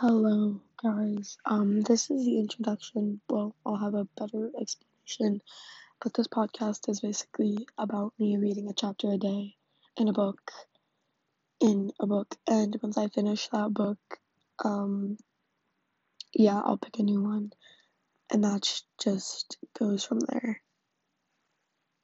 Hello, guys. Um, this is the introduction. Well, I'll have a better explanation, but this podcast is basically about me reading a chapter a day in a book, in a book, and once I finish that book, um, yeah, I'll pick a new one, and that just goes from there.